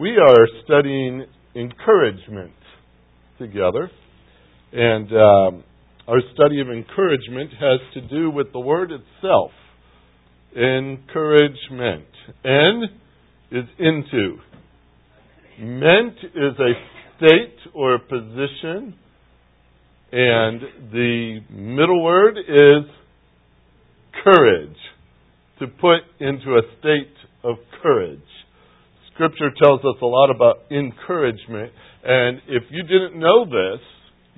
We are studying encouragement together. And um, our study of encouragement has to do with the word itself encouragement. En is into. Ment is a state or a position. And the middle word is courage. To put into a state of courage. Scripture tells us a lot about encouragement. And if you didn't know this,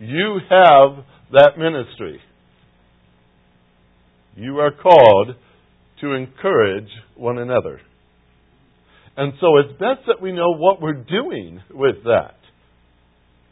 you have that ministry. You are called to encourage one another. And so it's best that we know what we're doing with that.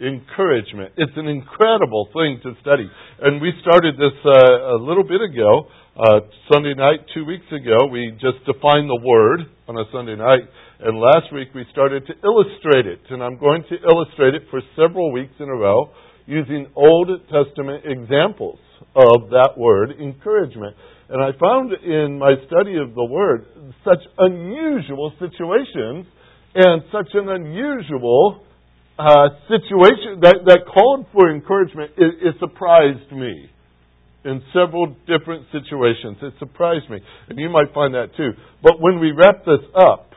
Encouragement. It's an incredible thing to study. And we started this uh, a little bit ago, uh, Sunday night, two weeks ago. We just defined the word on a Sunday night. And last week we started to illustrate it. And I'm going to illustrate it for several weeks in a row using Old Testament examples of that word, encouragement. And I found in my study of the word such unusual situations and such an unusual uh, situation that, that called for encouragement. It, it surprised me in several different situations. It surprised me. And you might find that too. But when we wrap this up,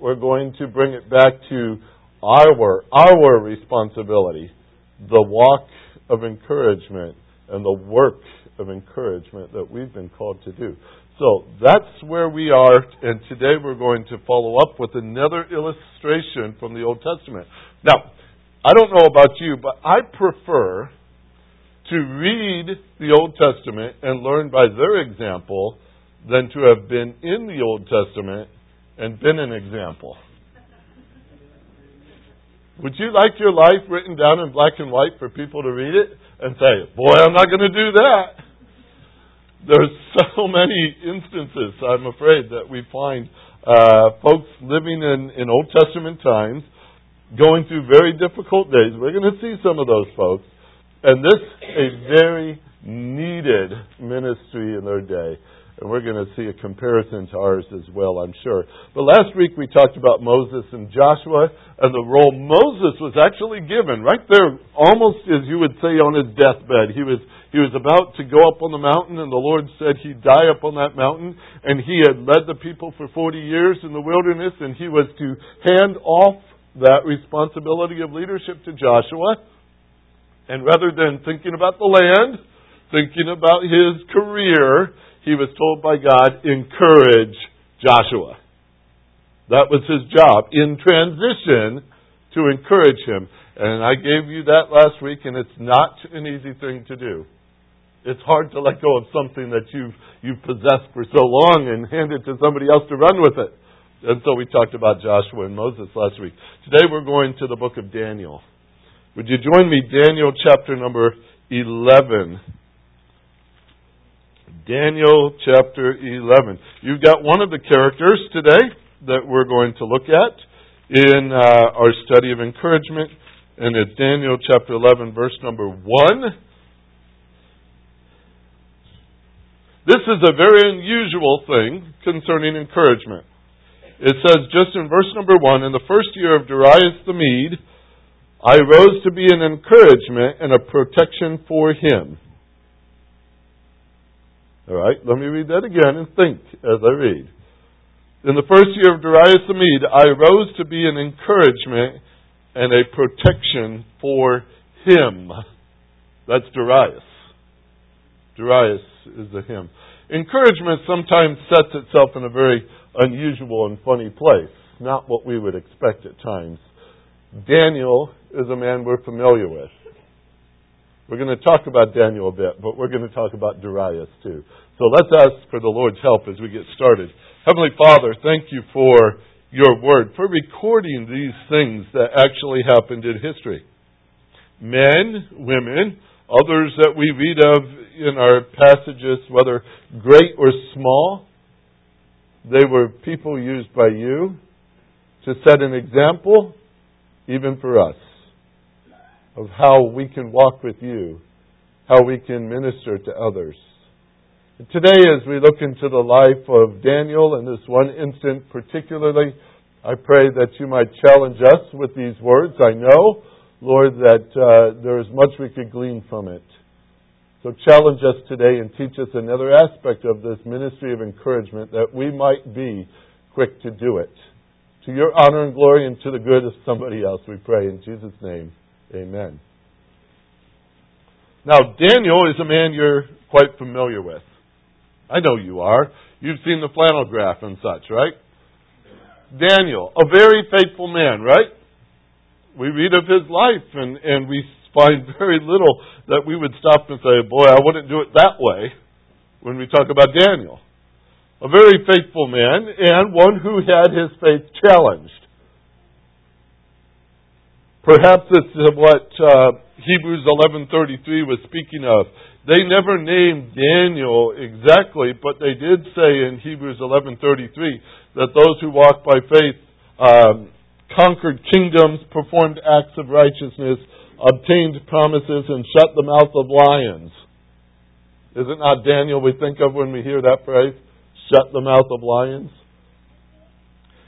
we're going to bring it back to our, our responsibility, the walk of encouragement and the work of encouragement that we've been called to do. So that's where we are, and today we're going to follow up with another illustration from the Old Testament. Now, I don't know about you, but I prefer to read the Old Testament and learn by their example than to have been in the Old Testament and been an example. Would you like your life written down in black and white for people to read it and say, Boy, I'm not going to do that? There's so many instances, I'm afraid, that we find uh, folks living in, in Old Testament times going through very difficult days. We're going to see some of those folks. And this a very needed ministry in their day. And we're going to see a comparison to ours as well, I'm sure. But last week we talked about Moses and Joshua and the role Moses was actually given right there, almost as you would say on his deathbed. He was, he was about to go up on the mountain and the Lord said he'd die up on that mountain and he had led the people for 40 years in the wilderness and he was to hand off that responsibility of leadership to Joshua. And rather than thinking about the land, thinking about his career, he was told by God, encourage Joshua. That was his job in transition to encourage him. And I gave you that last week, and it's not an easy thing to do. It's hard to let go of something that you've, you've possessed for so long and hand it to somebody else to run with it. And so we talked about Joshua and Moses last week. Today we're going to the book of Daniel. Would you join me, Daniel chapter number 11? Daniel chapter 11. You've got one of the characters today that we're going to look at in uh, our study of encouragement, and it's Daniel chapter 11, verse number 1. This is a very unusual thing concerning encouragement. It says just in verse number 1 In the first year of Darius the Mede, I rose to be an encouragement and a protection for him all right, let me read that again and think as I read. In the first year of Darius the Mede, I rose to be an encouragement and a protection for him. That's Darius. Darius is the him. Encouragement sometimes sets itself in a very unusual and funny place, not what we would expect at times. Daniel is a man we're familiar with. We're going to talk about Daniel a bit, but we're going to talk about Darius too. So let's ask for the Lord's help as we get started. Heavenly Father, thank you for your word, for recording these things that actually happened in history. Men, women, others that we read of in our passages, whether great or small, they were people used by you to set an example even for us of how we can walk with you, how we can minister to others. Today, as we look into the life of Daniel in this one instant particularly, I pray that you might challenge us with these words. I know, Lord, that uh, there is much we could glean from it. So challenge us today and teach us another aspect of this ministry of encouragement that we might be quick to do it. To your honor and glory and to the good of somebody else, we pray in Jesus' name. Amen. Now, Daniel is a man you're quite familiar with. I know you are. You've seen the flannel graph and such, right? Daniel, a very faithful man, right? We read of his life and, and we find very little that we would stop and say, boy, I wouldn't do it that way when we talk about Daniel. A very faithful man and one who had his faith challenged. Perhaps it's what uh, Hebrews 11:33 was speaking of. They never named Daniel exactly, but they did say in Hebrews 11:33 that those who walk by faith um, conquered kingdoms, performed acts of righteousness, obtained promises, and shut the mouth of lions. Is it not Daniel we think of when we hear that phrase? Shut the mouth of lions?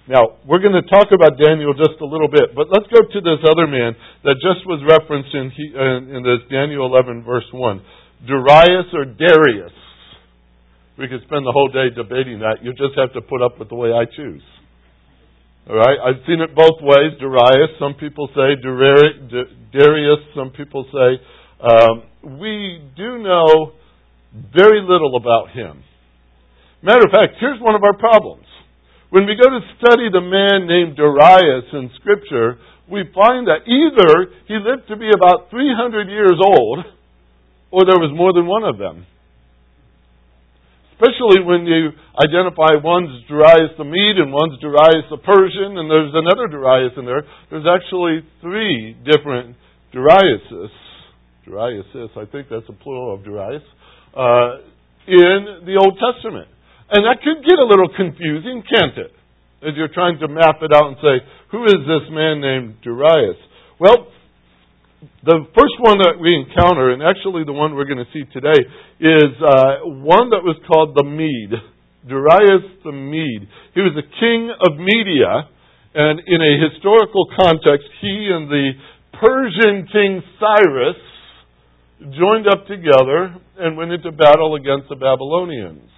Now, we're going to talk about Daniel just a little bit, but let's go to this other man that just was referenced in, in this Daniel 11, verse 1. Darius or Darius? We could spend the whole day debating that. You just have to put up with the way I choose. All right? I've seen it both ways. Darius, some people say Darius, some people say. Um, we do know very little about him. Matter of fact, here's one of our problems. When we go to study the man named Darius in Scripture, we find that either he lived to be about 300 years old, or there was more than one of them. Especially when you identify one's Darius the Mede and one's Darius the Persian, and there's another Darius in there. There's actually three different Dariuses. Dariuses, I think that's a plural of Darius, uh, in the Old Testament. And that could get a little confusing, can't it? As you're trying to map it out and say, who is this man named Darius? Well, the first one that we encounter, and actually the one we're going to see today, is uh, one that was called the Mede. Darius the Mede. He was a king of Media, and in a historical context, he and the Persian king Cyrus joined up together and went into battle against the Babylonians.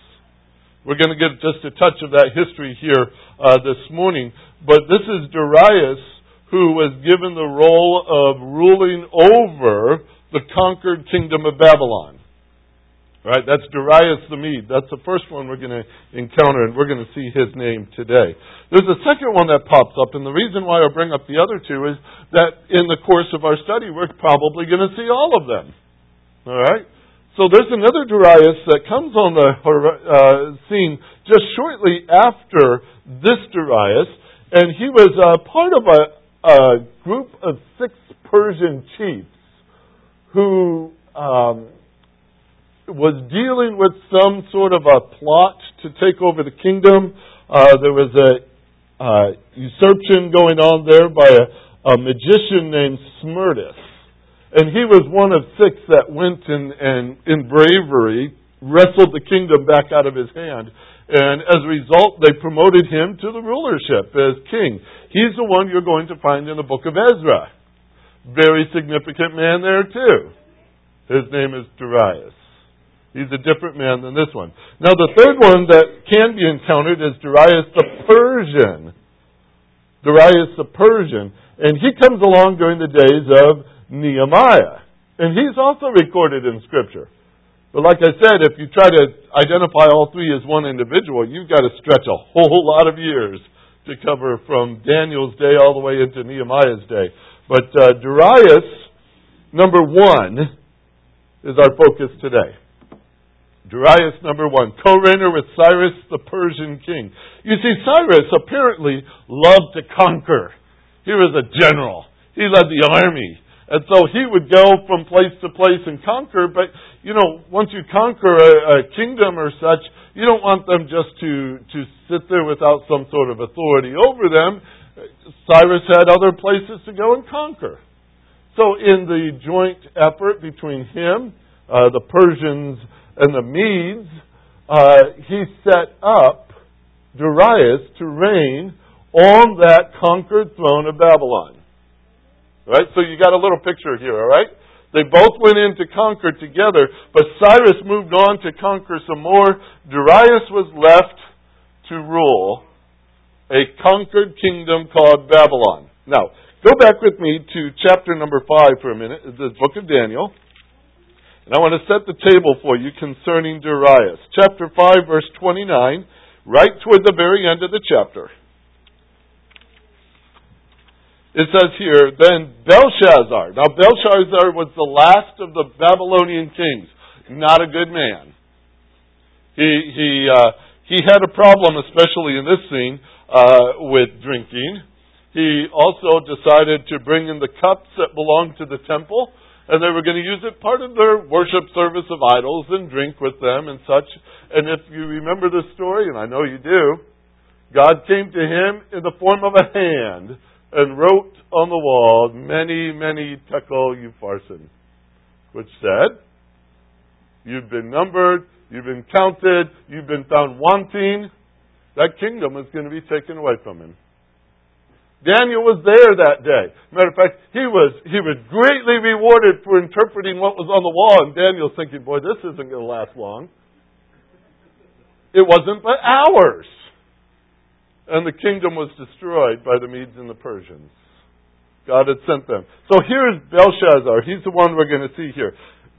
We're going to get just a touch of that history here uh, this morning, but this is Darius who was given the role of ruling over the conquered kingdom of Babylon. Right? That's Darius the Mede. That's the first one we're going to encounter, and we're going to see his name today. There's a second one that pops up, and the reason why I bring up the other two is that in the course of our study, we're probably going to see all of them. All right? So there's another Darius that comes on the uh, scene just shortly after this Darius, and he was uh, part of a, a group of six Persian chiefs who um, was dealing with some sort of a plot to take over the kingdom. Uh, there was a uh, usurpation going on there by a, a magician named Smerdis. And he was one of six that went and, and in bravery wrestled the kingdom back out of his hand. And as a result, they promoted him to the rulership as king. He's the one you're going to find in the book of Ezra. Very significant man there, too. His name is Darius. He's a different man than this one. Now, the third one that can be encountered is Darius the Persian. Darius the Persian. And he comes along during the days of Nehemiah. And he's also recorded in Scripture. But like I said, if you try to identify all three as one individual, you've got to stretch a whole lot of years to cover from Daniel's day all the way into Nehemiah's day. But uh, Darius, number one, is our focus today. Darius number one, co-reigner with Cyrus the Persian king. You see, Cyrus apparently loved to conquer. He was a general. He led the army. And so he would go from place to place and conquer, but, you know, once you conquer a, a kingdom or such, you don't want them just to, to sit there without some sort of authority over them. Cyrus had other places to go and conquer. So in the joint effort between him, uh, the Persians, and the Medes, uh, he set up Darius to reign on that conquered throne of Babylon. Right? So you got a little picture here, all right? They both went in to conquer together, but Cyrus moved on to conquer some more. Darius was left to rule a conquered kingdom called Babylon. Now, go back with me to chapter number 5 for a minute, the book of Daniel. And I want to set the table for you concerning Darius. Chapter 5, verse 29, right toward the very end of the chapter. It says here, then Belshazzar. Now, Belshazzar was the last of the Babylonian kings. Not a good man. He, he, uh, he had a problem, especially in this scene, uh, with drinking. He also decided to bring in the cups that belonged to the temple and they were going to use it part of their worship service of idols and drink with them and such. And if you remember the story, and I know you do, God came to him in the form of a hand and wrote on the wall, Mene, mene tekel upharsin, which said, You've been numbered, you've been counted, you've been found wanting. That kingdom is going to be taken away from him. Daniel was there that day. Matter of fact, he was he was greatly rewarded for interpreting what was on the wall, and Daniel's thinking, boy, this isn't going to last long. It wasn't but hours. And the kingdom was destroyed by the Medes and the Persians. God had sent them. So here's Belshazzar. He's the one we're going to see here.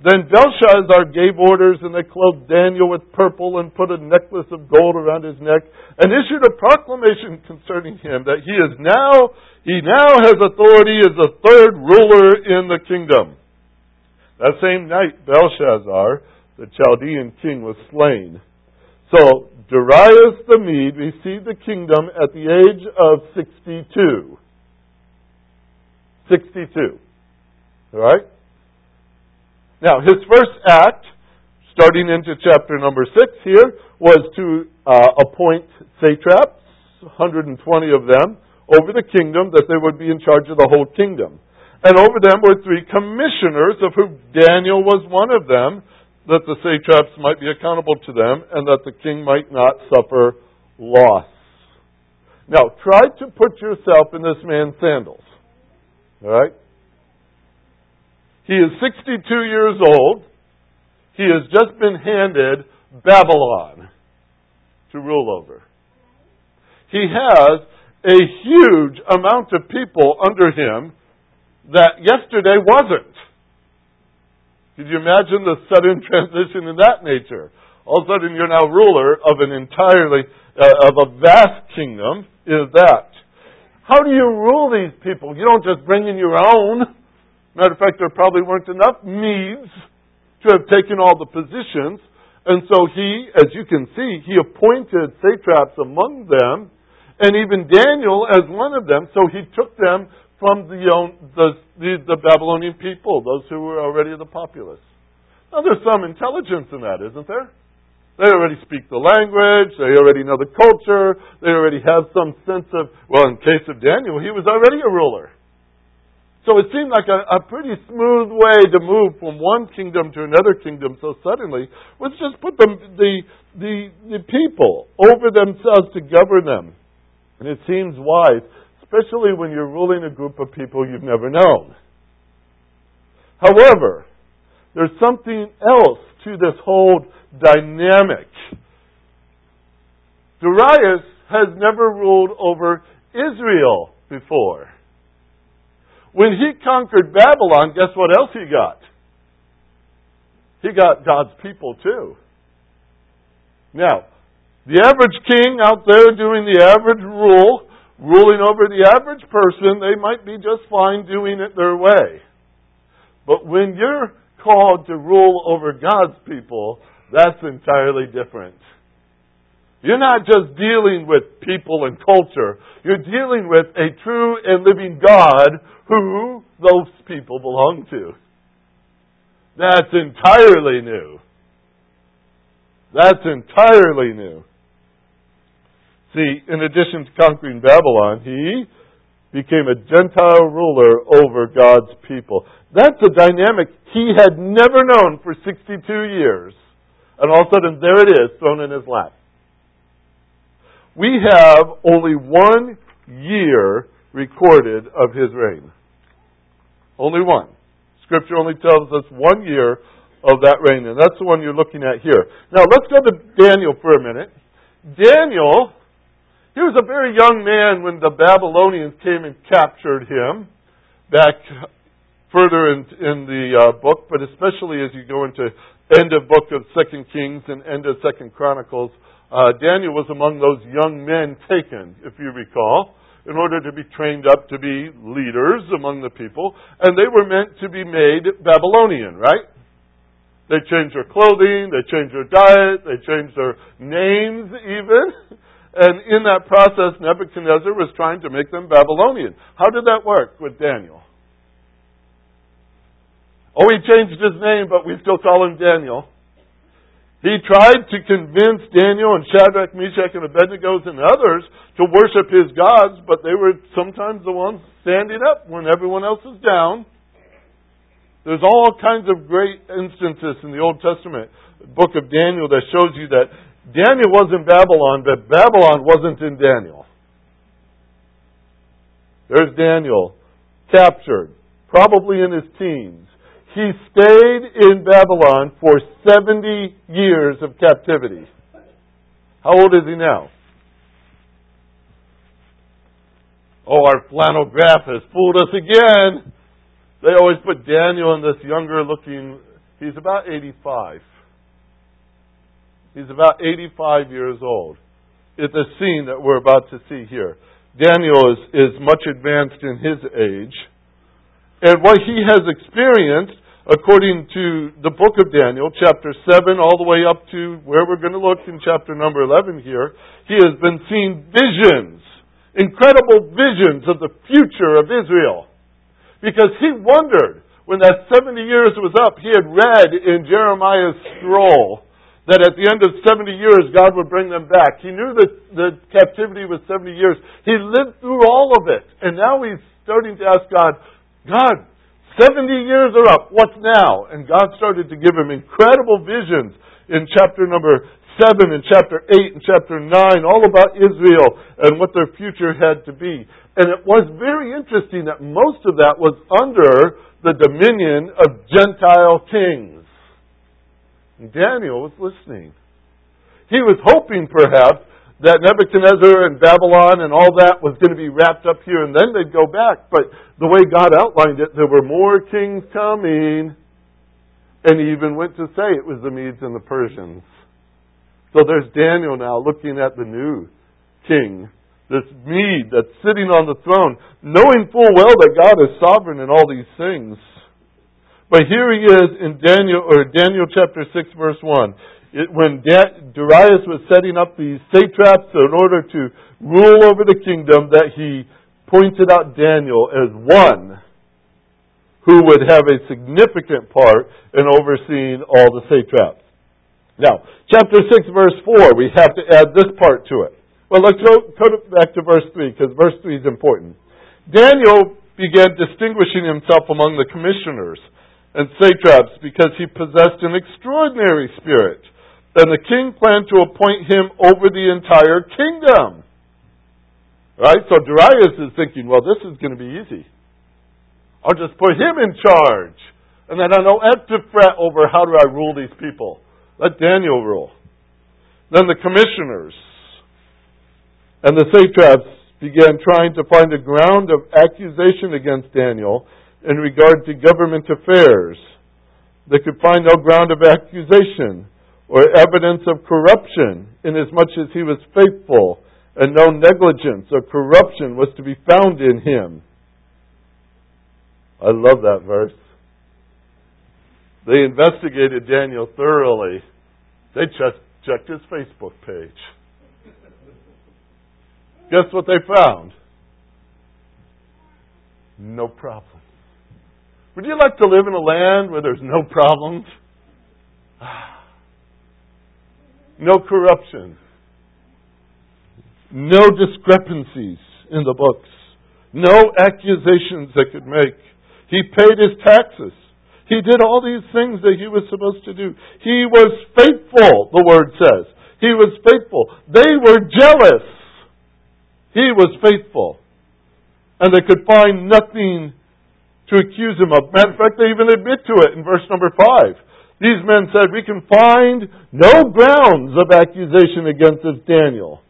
Then Belshazzar gave orders, and they clothed Daniel with purple and put a necklace of gold around his neck, and issued a proclamation concerning him that he is now he now has authority as the third ruler in the kingdom. That same night, Belshazzar, the Chaldean king, was slain. So Darius the Mede received the kingdom at the age of sixty-two. Sixty-two. All right. Now, his first act, starting into chapter number 6 here, was to uh, appoint satraps, 120 of them, over the kingdom, that they would be in charge of the whole kingdom. And over them were three commissioners, of whom Daniel was one of them, that the satraps might be accountable to them, and that the king might not suffer loss. Now, try to put yourself in this man's sandals. All right? He is 62 years old. He has just been handed Babylon to rule over. He has a huge amount of people under him that yesterday wasn't. Could you imagine the sudden transition in that nature? All of a sudden, you're now ruler of an entirely, uh, of a vast kingdom. Is that? How do you rule these people? You don't just bring in your own. Matter of fact, there probably weren't enough Medes to have taken all the positions. And so he, as you can see, he appointed satraps among them, and even Daniel as one of them. So he took them from the, the, the, Babylonian people, those who were already the populace. Now, there's some intelligence in that, isn't there? They already speak the language. They already know the culture. They already have some sense of, well, in case of Daniel, he was already a ruler. So it seemed like a, a pretty smooth way to move from one kingdom to another kingdom so suddenly was just put the, the, the, the people over themselves to govern them. And it seems wise, especially when you're ruling a group of people you've never known. However, there's something else to this whole dynamic. Darius has never ruled over Israel before. When he conquered Babylon, guess what else he got? He got God's people too. Now, the average king out there doing the average rule, ruling over the average person, they might be just fine doing it their way. But when you're called to rule over God's people, that's entirely different. You're not just dealing with people and culture. You're dealing with a true and living God who those people belong to. That's entirely new. That's entirely new. See, in addition to conquering Babylon, he became a Gentile ruler over God's people. That's a dynamic he had never known for 62 years. And all of a sudden, there it is, thrown in his lap. We have only one year recorded of his reign. Only one. Scripture only tells us one year of that reign, and that's the one you're looking at here. Now, let's go to Daniel for a minute. Daniel, he was a very young man when the Babylonians came and captured him back further in, in the uh, book, but especially as you go into end of book of Second Kings and end of Second Chronicles, uh, Daniel was among those young men taken, if you recall, in order to be trained up to be leaders among the people, and they were meant to be made Babylonian, right? They changed their clothing, they changed their diet, they changed their names even. And in that process, Nebuchadnezzar was trying to make them Babylonian. How did that work with Daniel? Oh, he changed his name, but we still call him Daniel. He tried to convince Daniel and Shadrach, Meshach, and Abednego and others to worship his gods, but they were sometimes the ones standing up when everyone else is down. There's all kinds of great instances in the Old Testament book of Daniel that shows you that Daniel was in Babylon, but Babylon wasn't in Daniel. There's Daniel, captured, probably in his teens. He stayed in Babylon for 70 years of captivity. How old is he now? Oh, our flannel graph has fooled us again. They always put Daniel in this younger looking, he's about 85. He's about 85 years old. It's a scene that we're about to see here. Daniel is, is much advanced in his age. And what he has experienced according to the book of Daniel, chapter 7, all the way up to where we're going to look in chapter number 11 here, he has been seeing visions, incredible visions of the future of Israel. Because he wondered, when that 70 years was up, he had read in Jeremiah's scroll that at the end of 70 years God would bring them back. He knew that the captivity was 70 years. He lived through all of it. And now he's starting to ask God, God, 70 years are up. What's now? And God started to give him incredible visions in chapter number 7 and chapter 8 and chapter 9, all about Israel and what their future had to be. And it was very interesting that most of that was under the dominion of Gentile kings. Daniel was listening. He was hoping, perhaps, that Nebuchadnezzar and Babylon and all that was going to be wrapped up here and then they'd go back. But the way God outlined it, there were more kings coming. And he even went to say it was the Medes and the Persians. So there's Daniel now looking at the new king, this Mede that's sitting on the throne, knowing full well that God is sovereign in all these things. But here he is in Daniel or Daniel chapter 6 verse 1 it, when Darius was setting up these satraps in order to rule over the kingdom, that he pointed out Daniel as one who would have a significant part in overseeing all the satraps. Now, chapter 6, verse 4, we have to add this part to it. Well, let's go, go back to verse 3, because verse 3 is important. Daniel began distinguishing himself among the commissioners and satraps because he possessed an extraordinary spirit And the king planned to appoint him over the entire kingdom. Right? So Darius is thinking, well, this is going to be easy. I'll just put him in charge. And then I don't have to fret over how do I rule these people. Let Daniel rule. Then the commissioners and the satraps began trying to find a ground of accusation against Daniel in regard to government affairs. They could find no ground of accusation or evidence of corruption, inasmuch as he was faithful, and no negligence or corruption was to be found in him. I love that verse. They investigated Daniel thoroughly. They just checked his Facebook page. Guess what they found? No problems. Would you like to live in a land where there's no problems? no corruption, no discrepancies in the books, no accusations they could make. He paid his taxes. He did all these things that he was supposed to do. He was faithful, the word says. He was faithful. They were jealous. He was faithful. And they could find nothing to accuse him of. Matter of fact, they even admit to it in verse number 5. These men said, We can find no grounds of accusation against this Daniel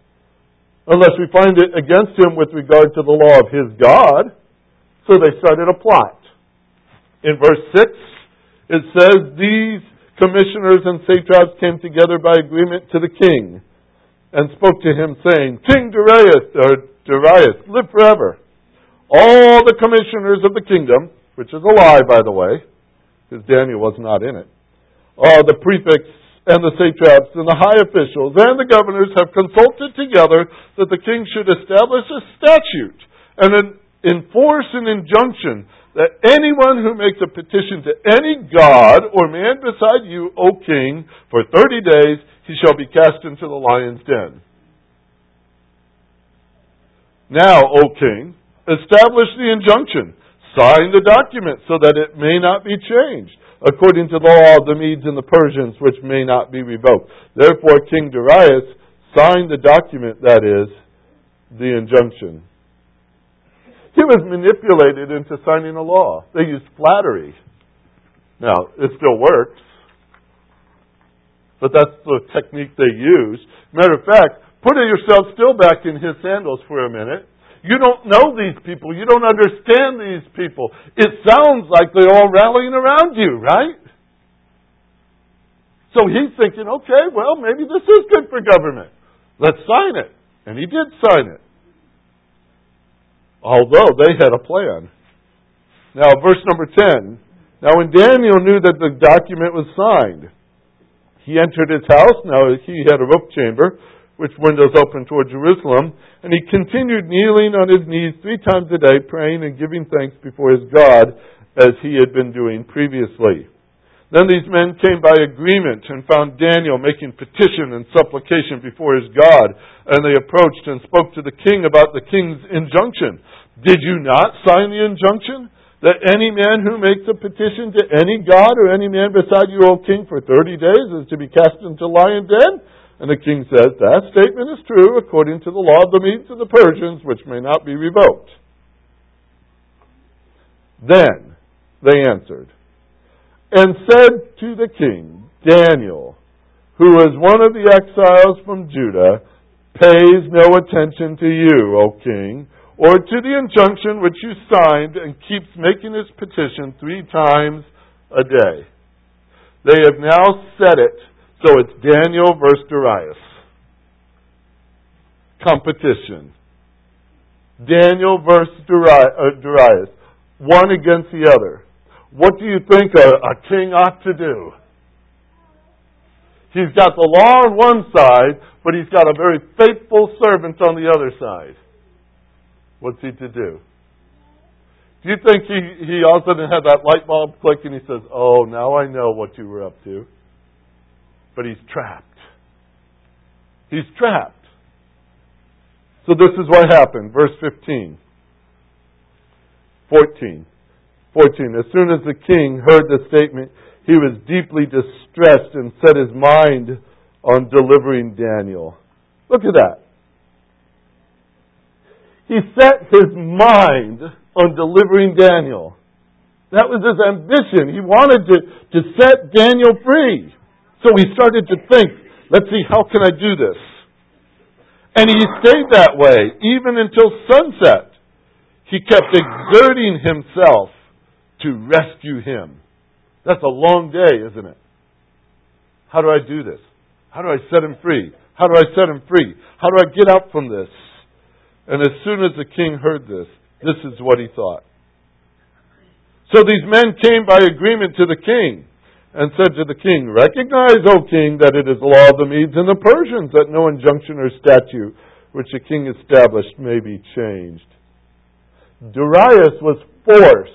unless we find it against him with regard to the law of his God. So they started a plot. In verse 6, it says, These commissioners and satraps came together by agreement to the king and spoke to him, saying, King Darius, or Darius, live forever. All the commissioners of the kingdom, which is a lie, by the way, because Daniel was not in it, uh, the prefects and the satraps and the high officials and the governors have consulted together that the king should establish a statute and an, enforce an injunction that anyone who makes a petition to any god or man beside you, O king, for thirty days, he shall be cast into the lion's den. Now, O king, establish the injunction. Sign the document so that it may not be changed according to the law of the Medes and the Persians, which may not be revoked. Therefore, King Darius signed the document, that is, the injunction. He was manipulated into signing a law. They used flattery. Now, it still works, but that's the technique they use. Matter of fact, put yourself still back in his sandals for a minute you don't know these people. You don't understand these people. It sounds like they're all rallying around you, right? So he's thinking, okay, well, maybe this is good for government. Let's sign it. And he did sign it. Although they had a plan. Now, verse number 10. Now, when Daniel knew that the document was signed, he entered his house. Now, he had a roof chamber which windows open toward Jerusalem, and he continued kneeling on his knees three times a day, praying and giving thanks before his God, as he had been doing previously. Then these men came by agreement and found Daniel making petition and supplication before his God, and they approached and spoke to the king about the king's injunction. Did you not sign the injunction? That any man who makes a petition to any god or any man beside you, O king, for thirty days is to be cast into lion den? And the king says, That statement is true according to the law of the Medes and the Persians, which may not be revoked. Then they answered and said to the king, Daniel, who is one of the exiles from Judah, pays no attention to you, O king, or to the injunction which you signed, and keeps making his petition three times a day. They have now said it so it's Daniel versus Darius. Competition. Daniel versus uh, Darius. One against the other. What do you think a, a king ought to do? He's got the law on one side, but he's got a very faithful servant on the other side. What's he to do? Do you think he, he all of a sudden had that light bulb click and he says, Oh, now I know what you were up to? But he's trapped. He's trapped. So this is what happened. Verse 15. 14. 14. As soon as the king heard the statement, he was deeply distressed and set his mind on delivering Daniel. Look at that. He set his mind on delivering Daniel. That was his ambition. He wanted to, to set Daniel free. So he started to think, let's see, how can I do this? And he stayed that way even until sunset. He kept exerting himself to rescue him. That's a long day, isn't it? How do I do this? How do I set him free? How do I set him free? How do I get out from this? And as soon as the king heard this, this is what he thought. So these men came by agreement to the king and said to the king, Recognize, O king, that it is the law of the Medes and the Persians that no injunction or statute which the king established may be changed. Darius was forced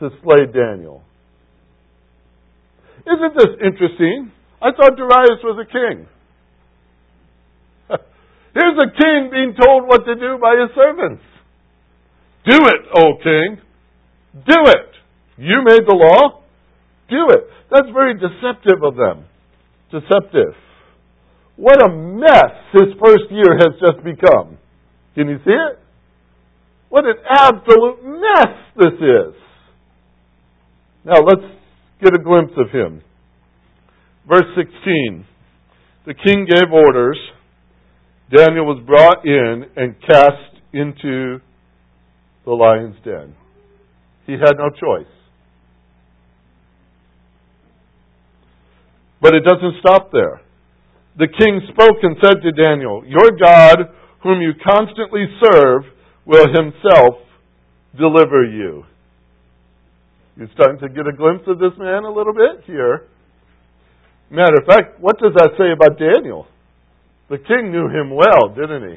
to slay Daniel. Isn't this interesting? I thought Darius was a king. Here's a king being told what to do by his servants. Do it, O king. Do it. You made the law do it. That's very deceptive of them. Deceptive. What a mess his first year has just become. Can you see it? What an absolute mess this is. Now let's get a glimpse of him. Verse 16. The king gave orders. Daniel was brought in and cast into the lion's den. He had no choice. But it doesn't stop there. The king spoke and said to Daniel, Your God, whom you constantly serve, will himself deliver you. You're starting to get a glimpse of this man a little bit here. Matter of fact, what does that say about Daniel? The king knew him well, didn't he?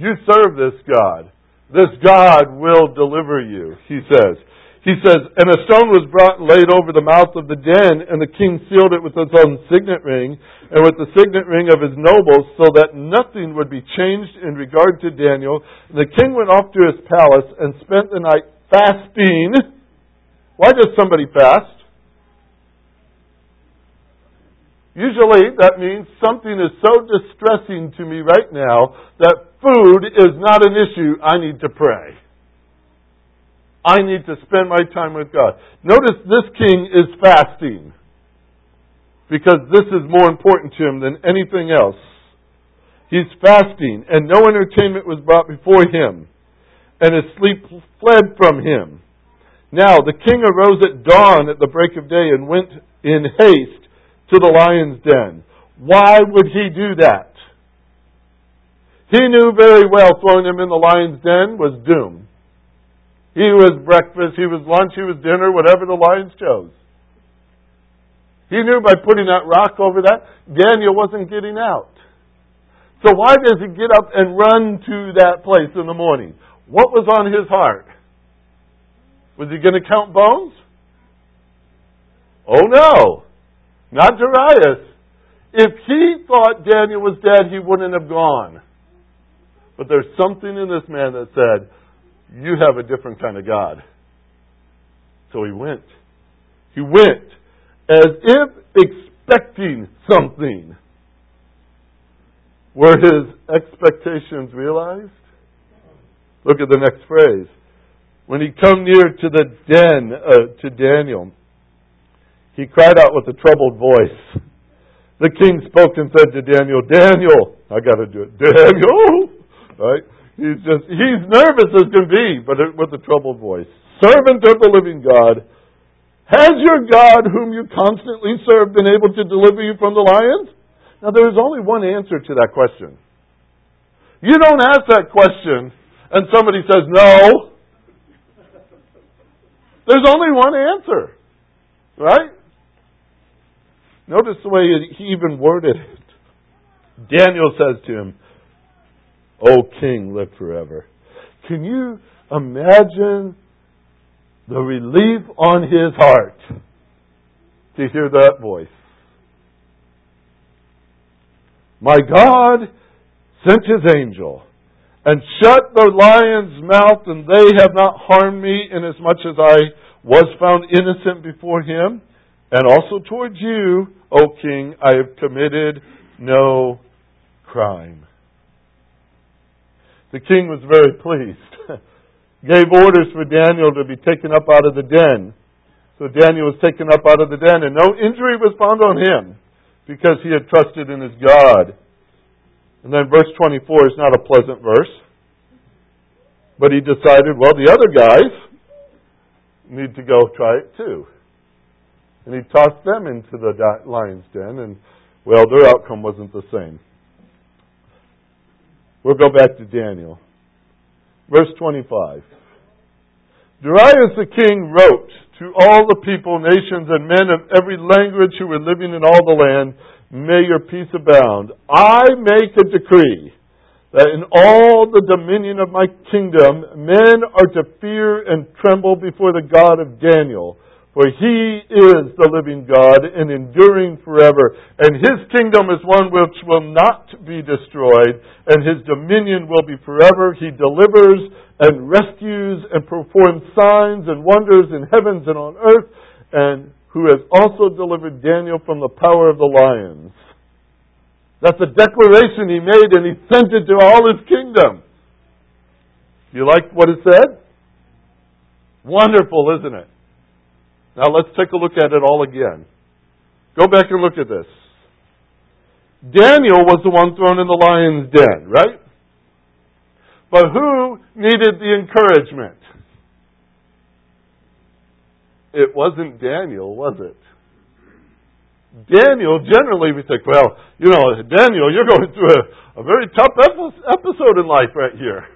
You serve this God. This God will deliver you, he says. He says, And a stone was brought and laid over the mouth of the den, and the king sealed it with his own signet ring, and with the signet ring of his nobles, so that nothing would be changed in regard to Daniel. And the king went off to his palace and spent the night fasting. Why does somebody fast? Usually that means something is so distressing to me right now that food is not an issue. I need to pray. I need to spend my time with God. Notice this king is fasting because this is more important to him than anything else. He's fasting, and no entertainment was brought before him, and his sleep fled from him. Now the king arose at dawn at the break of day and went in haste to the lion's den. Why would he do that? He knew very well throwing him in the lion's den was doom. He was breakfast, he was lunch, he was dinner, whatever the lions chose. He knew by putting that rock over that, Daniel wasn't getting out. So why does he get up and run to that place in the morning? What was on his heart? Was he going to count bones? Oh no, not Darius. If he thought Daniel was dead, he wouldn't have gone. But there's something in this man that said, you have a different kind of God. So he went. He went as if expecting something. Were his expectations realized? Look at the next phrase. When he come near to the den uh, to Daniel, he cried out with a troubled voice. The king spoke and said to Daniel, Daniel, I got to do it. Daniel, right? He's just, he's nervous as can be, but with a troubled voice. Servant of the living God, has your God, whom you constantly serve, been able to deliver you from the lions? Now, there is only one answer to that question. You don't ask that question and somebody says no. There's only one answer. Right? Notice the way he even worded it. Daniel says to him, O King, live forever. Can you imagine the relief on his heart to hear that voice? My God sent his angel and shut the lion's mouth, and they have not harmed me, inasmuch as I was found innocent before him. And also towards you, O king, I have committed no crime. The king was very pleased. Gave orders for Daniel to be taken up out of the den. So Daniel was taken up out of the den, and no injury was found on him because he had trusted in his God. And then verse 24 is not a pleasant verse. But he decided, well, the other guys need to go try it too. And he tossed them into the lion's den, and, well, their outcome wasn't the same. We'll go back to Daniel. Verse 25. Darius the king wrote to all the people, nations, and men of every language who were living in all the land, May your peace abound. I make a decree that in all the dominion of my kingdom, men are to fear and tremble before the God of Daniel for he is the living God and enduring forever. And his kingdom is one which will not be destroyed, and his dominion will be forever. He delivers and rescues and performs signs and wonders in heavens and on earth, and who has also delivered Daniel from the power of the lions. That's a declaration he made and he sent it to all his kingdom. You like what it said? Wonderful, isn't it? Now let's take a look at it all again. Go back and look at this. Daniel was the one thrown in the lion's den, right? But who needed the encouragement? It wasn't Daniel, was it? Daniel, generally we think, well, you know, Daniel, you're going through a, a very tough episode in life right here.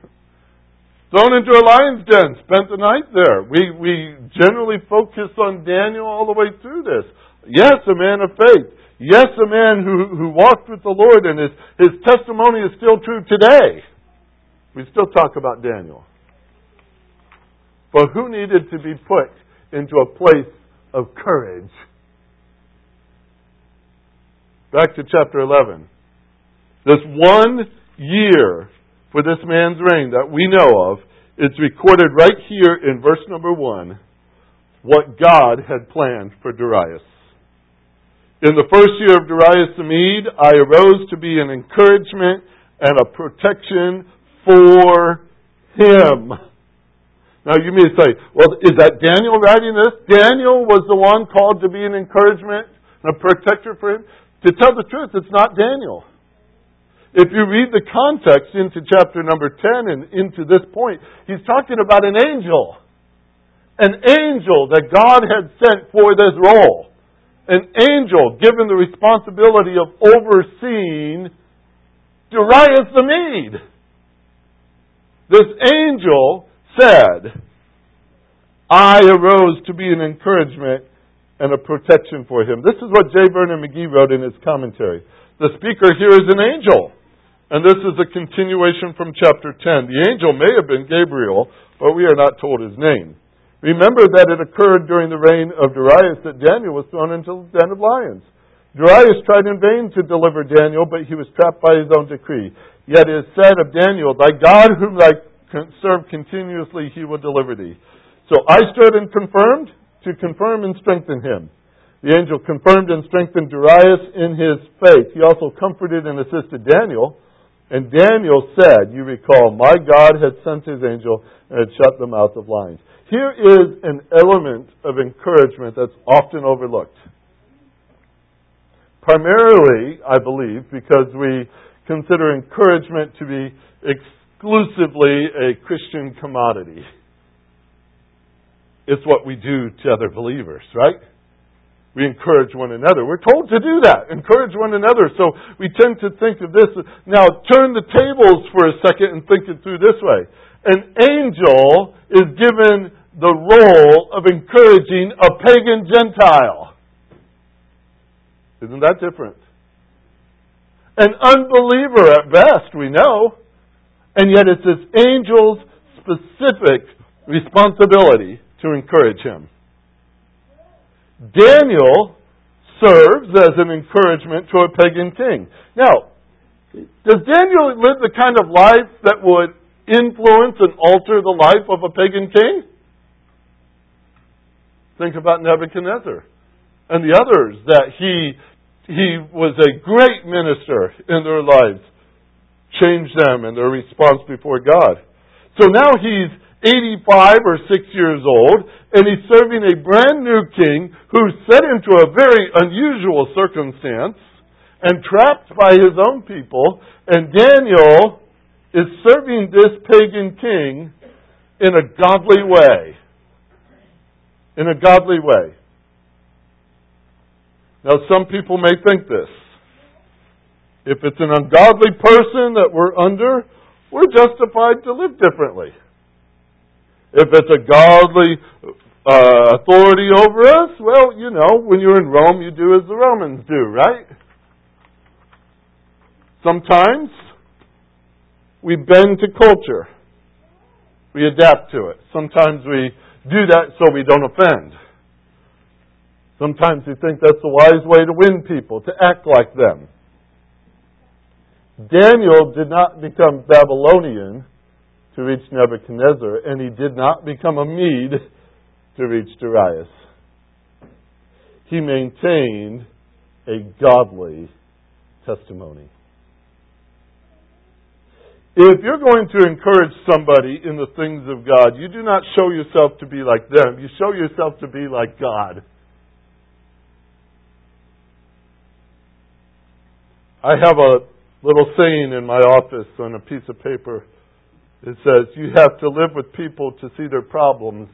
Thrown into a lion's den, spent the night there. We, we generally focus on Daniel all the way through this. Yes, a man of faith. Yes, a man who, who walked with the Lord and his, his testimony is still true today. We still talk about Daniel. But who needed to be put into a place of courage? Back to chapter 11. This one year for this man's reign that we know of, it's recorded right here in verse number 1 what God had planned for Darius. In the first year of Darius the Mede, I arose to be an encouragement and a protection for him. Now you may say, well, is that Daniel writing this? Daniel was the one called to be an encouragement and a protector for him. To tell the truth, it's not Daniel. If you read the context into chapter number 10 and into this point, he's talking about an angel. An angel that God had sent for this role. An angel given the responsibility of overseeing Darius the Mede. This angel said, I arose to be an encouragement and a protection for him. This is what J. Vernon McGee wrote in his commentary. The speaker here is an angel. And this is a continuation from chapter 10. The angel may have been Gabriel, but we are not told his name. Remember that it occurred during the reign of Darius that Daniel was thrown into the den of lions. Darius tried in vain to deliver Daniel, but he was trapped by his own decree. Yet it is said of Daniel, Thy God whom thou serve continuously, he will deliver thee. So I stood and confirmed to confirm and strengthen him. The angel confirmed and strengthened Darius in his faith. He also comforted and assisted Daniel and Daniel said, you recall, my God had sent his angel and had shut the mouth of lions. Here is an element of encouragement that's often overlooked. Primarily, I believe, because we consider encouragement to be exclusively a Christian commodity. It's what we do to other believers, right? We encourage one another. We're told to do that. Encourage one another. So we tend to think of this. Now, turn the tables for a second and think it through this way. An angel is given the role of encouraging a pagan Gentile. Isn't that different? An unbeliever at best, we know. And yet it's this angel's specific responsibility to encourage him. Daniel serves as an encouragement to a pagan king. Now, does Daniel live the kind of life that would influence and alter the life of a pagan king? Think about Nebuchadnezzar and the others that he he was a great minister in their lives, changed them and their response before God. So now he's 85 or 6 years old, and he's serving a brand new king who's set into a very unusual circumstance and trapped by his own people, and Daniel is serving this pagan king in a godly way. In a godly way. Now, some people may think this. If it's an ungodly person that we're under, we're justified to live differently. If it's a godly uh, authority over us, well, you know, when you're in Rome, you do as the Romans do, right? Sometimes we bend to culture. We adapt to it. Sometimes we do that so we don't offend. Sometimes we think that's the wise way to win people, to act like them. Daniel did not become Babylonian to reach Nebuchadnezzar, and he did not become a Mede to reach Darius. He maintained a godly testimony. If you're going to encourage somebody in the things of God, you do not show yourself to be like them. You show yourself to be like God. I have a little saying in my office on a piece of paper. It says, You have to live with people to see their problems,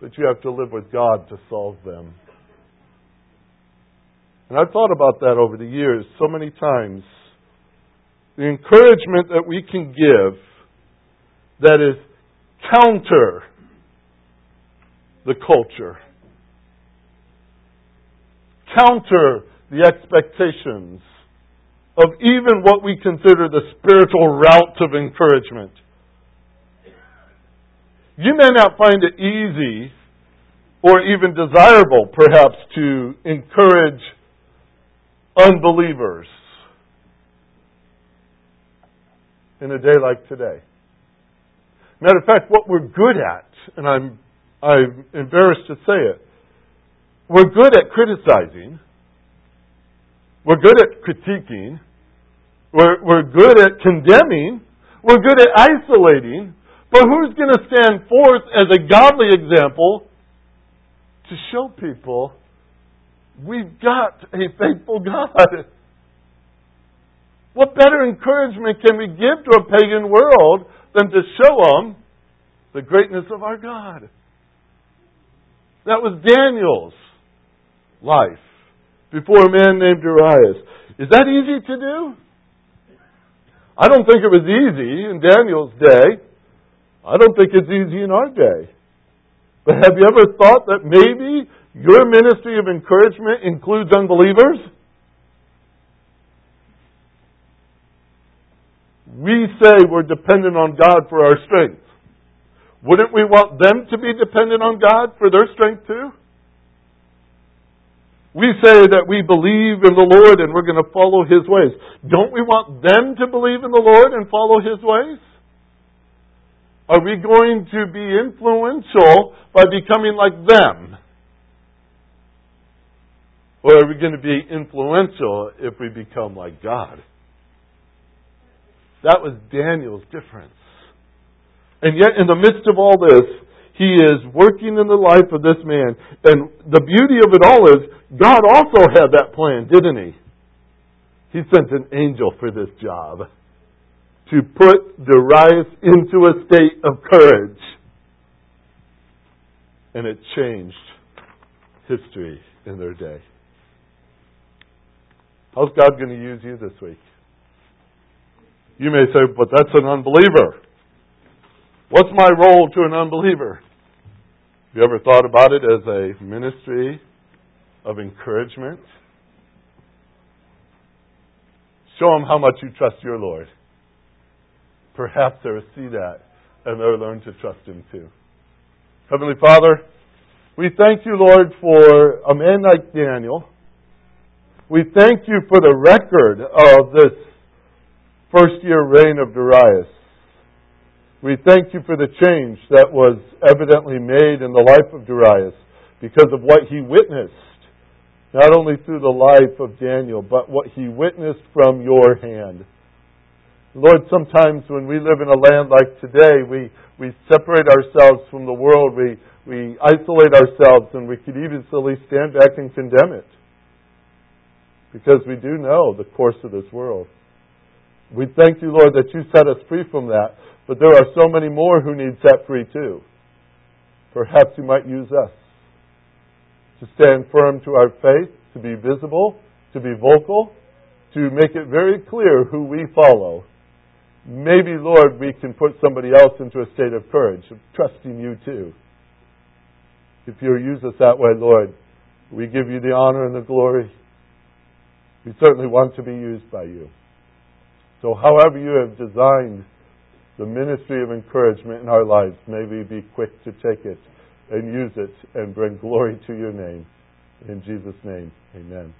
but you have to live with God to solve them. And I've thought about that over the years so many times. The encouragement that we can give that is counter the culture, counter the expectations of even what we consider the spiritual route of encouragement. You may not find it easy or even desirable, perhaps, to encourage unbelievers in a day like today. Matter of fact, what we're good at, and I'm, I'm embarrassed to say it, we're good at criticizing, we're good at critiquing, we're, we're good at condemning, we're good at isolating, but who's going to stand forth as a godly example to show people We've got a faithful God. What better encouragement can we give to a pagan world than to show them the greatness of our God? That was Daniel's life before a man named Darius. Is that easy to do? I don't think it was easy in Daniel's day. I don't think it's easy in our day. But have you ever thought that maybe your ministry of encouragement includes unbelievers? We say we're dependent on God for our strength. Wouldn't we want them to be dependent on God for their strength too? We say that we believe in the Lord and we're going to follow His ways. Don't we want them to believe in the Lord and follow His ways? Are we going to be influential by becoming like them? Or are we going to be influential if we become like God? That was Daniel's difference. And yet, in the midst of all this, he is working in the life of this man. And the beauty of it all is, God also had that plan, didn't he? He sent an angel for this job to put Darius into a state of courage. And it changed history in their day. How's God going to use you this week? You may say, but that's an unbeliever. What's my role to an unbeliever? Have you ever thought about it as a ministry of encouragement? Show them how much you trust your Lord. Perhaps they'll see that and they'll learn to trust Him too. Heavenly Father, we thank you, Lord, for um, a man like Daniel we thank you for the record of this first year reign of Darius. We thank you for the change that was evidently made in the life of Darius because of what he witnessed, not only through the life of Daniel, but what he witnessed from your hand. Lord, sometimes when we live in a land like today, we, we separate ourselves from the world, we, we isolate ourselves, and we could easily stand back and condemn it because we do know the course of this world. We thank you, Lord, that you set us free from that, but there are so many more who need set free too. Perhaps you might use us to stand firm to our faith, to be visible, to be vocal, to make it very clear who we follow. Maybe, Lord, we can put somebody else into a state of courage, of trusting you too. If you'll use us that way, Lord, we give you the honor and the glory. We certainly want to be used by you. So, however you have designed the ministry of encouragement in our lives, may we be quick to take it and use it and bring glory to your name. In Jesus' name, amen.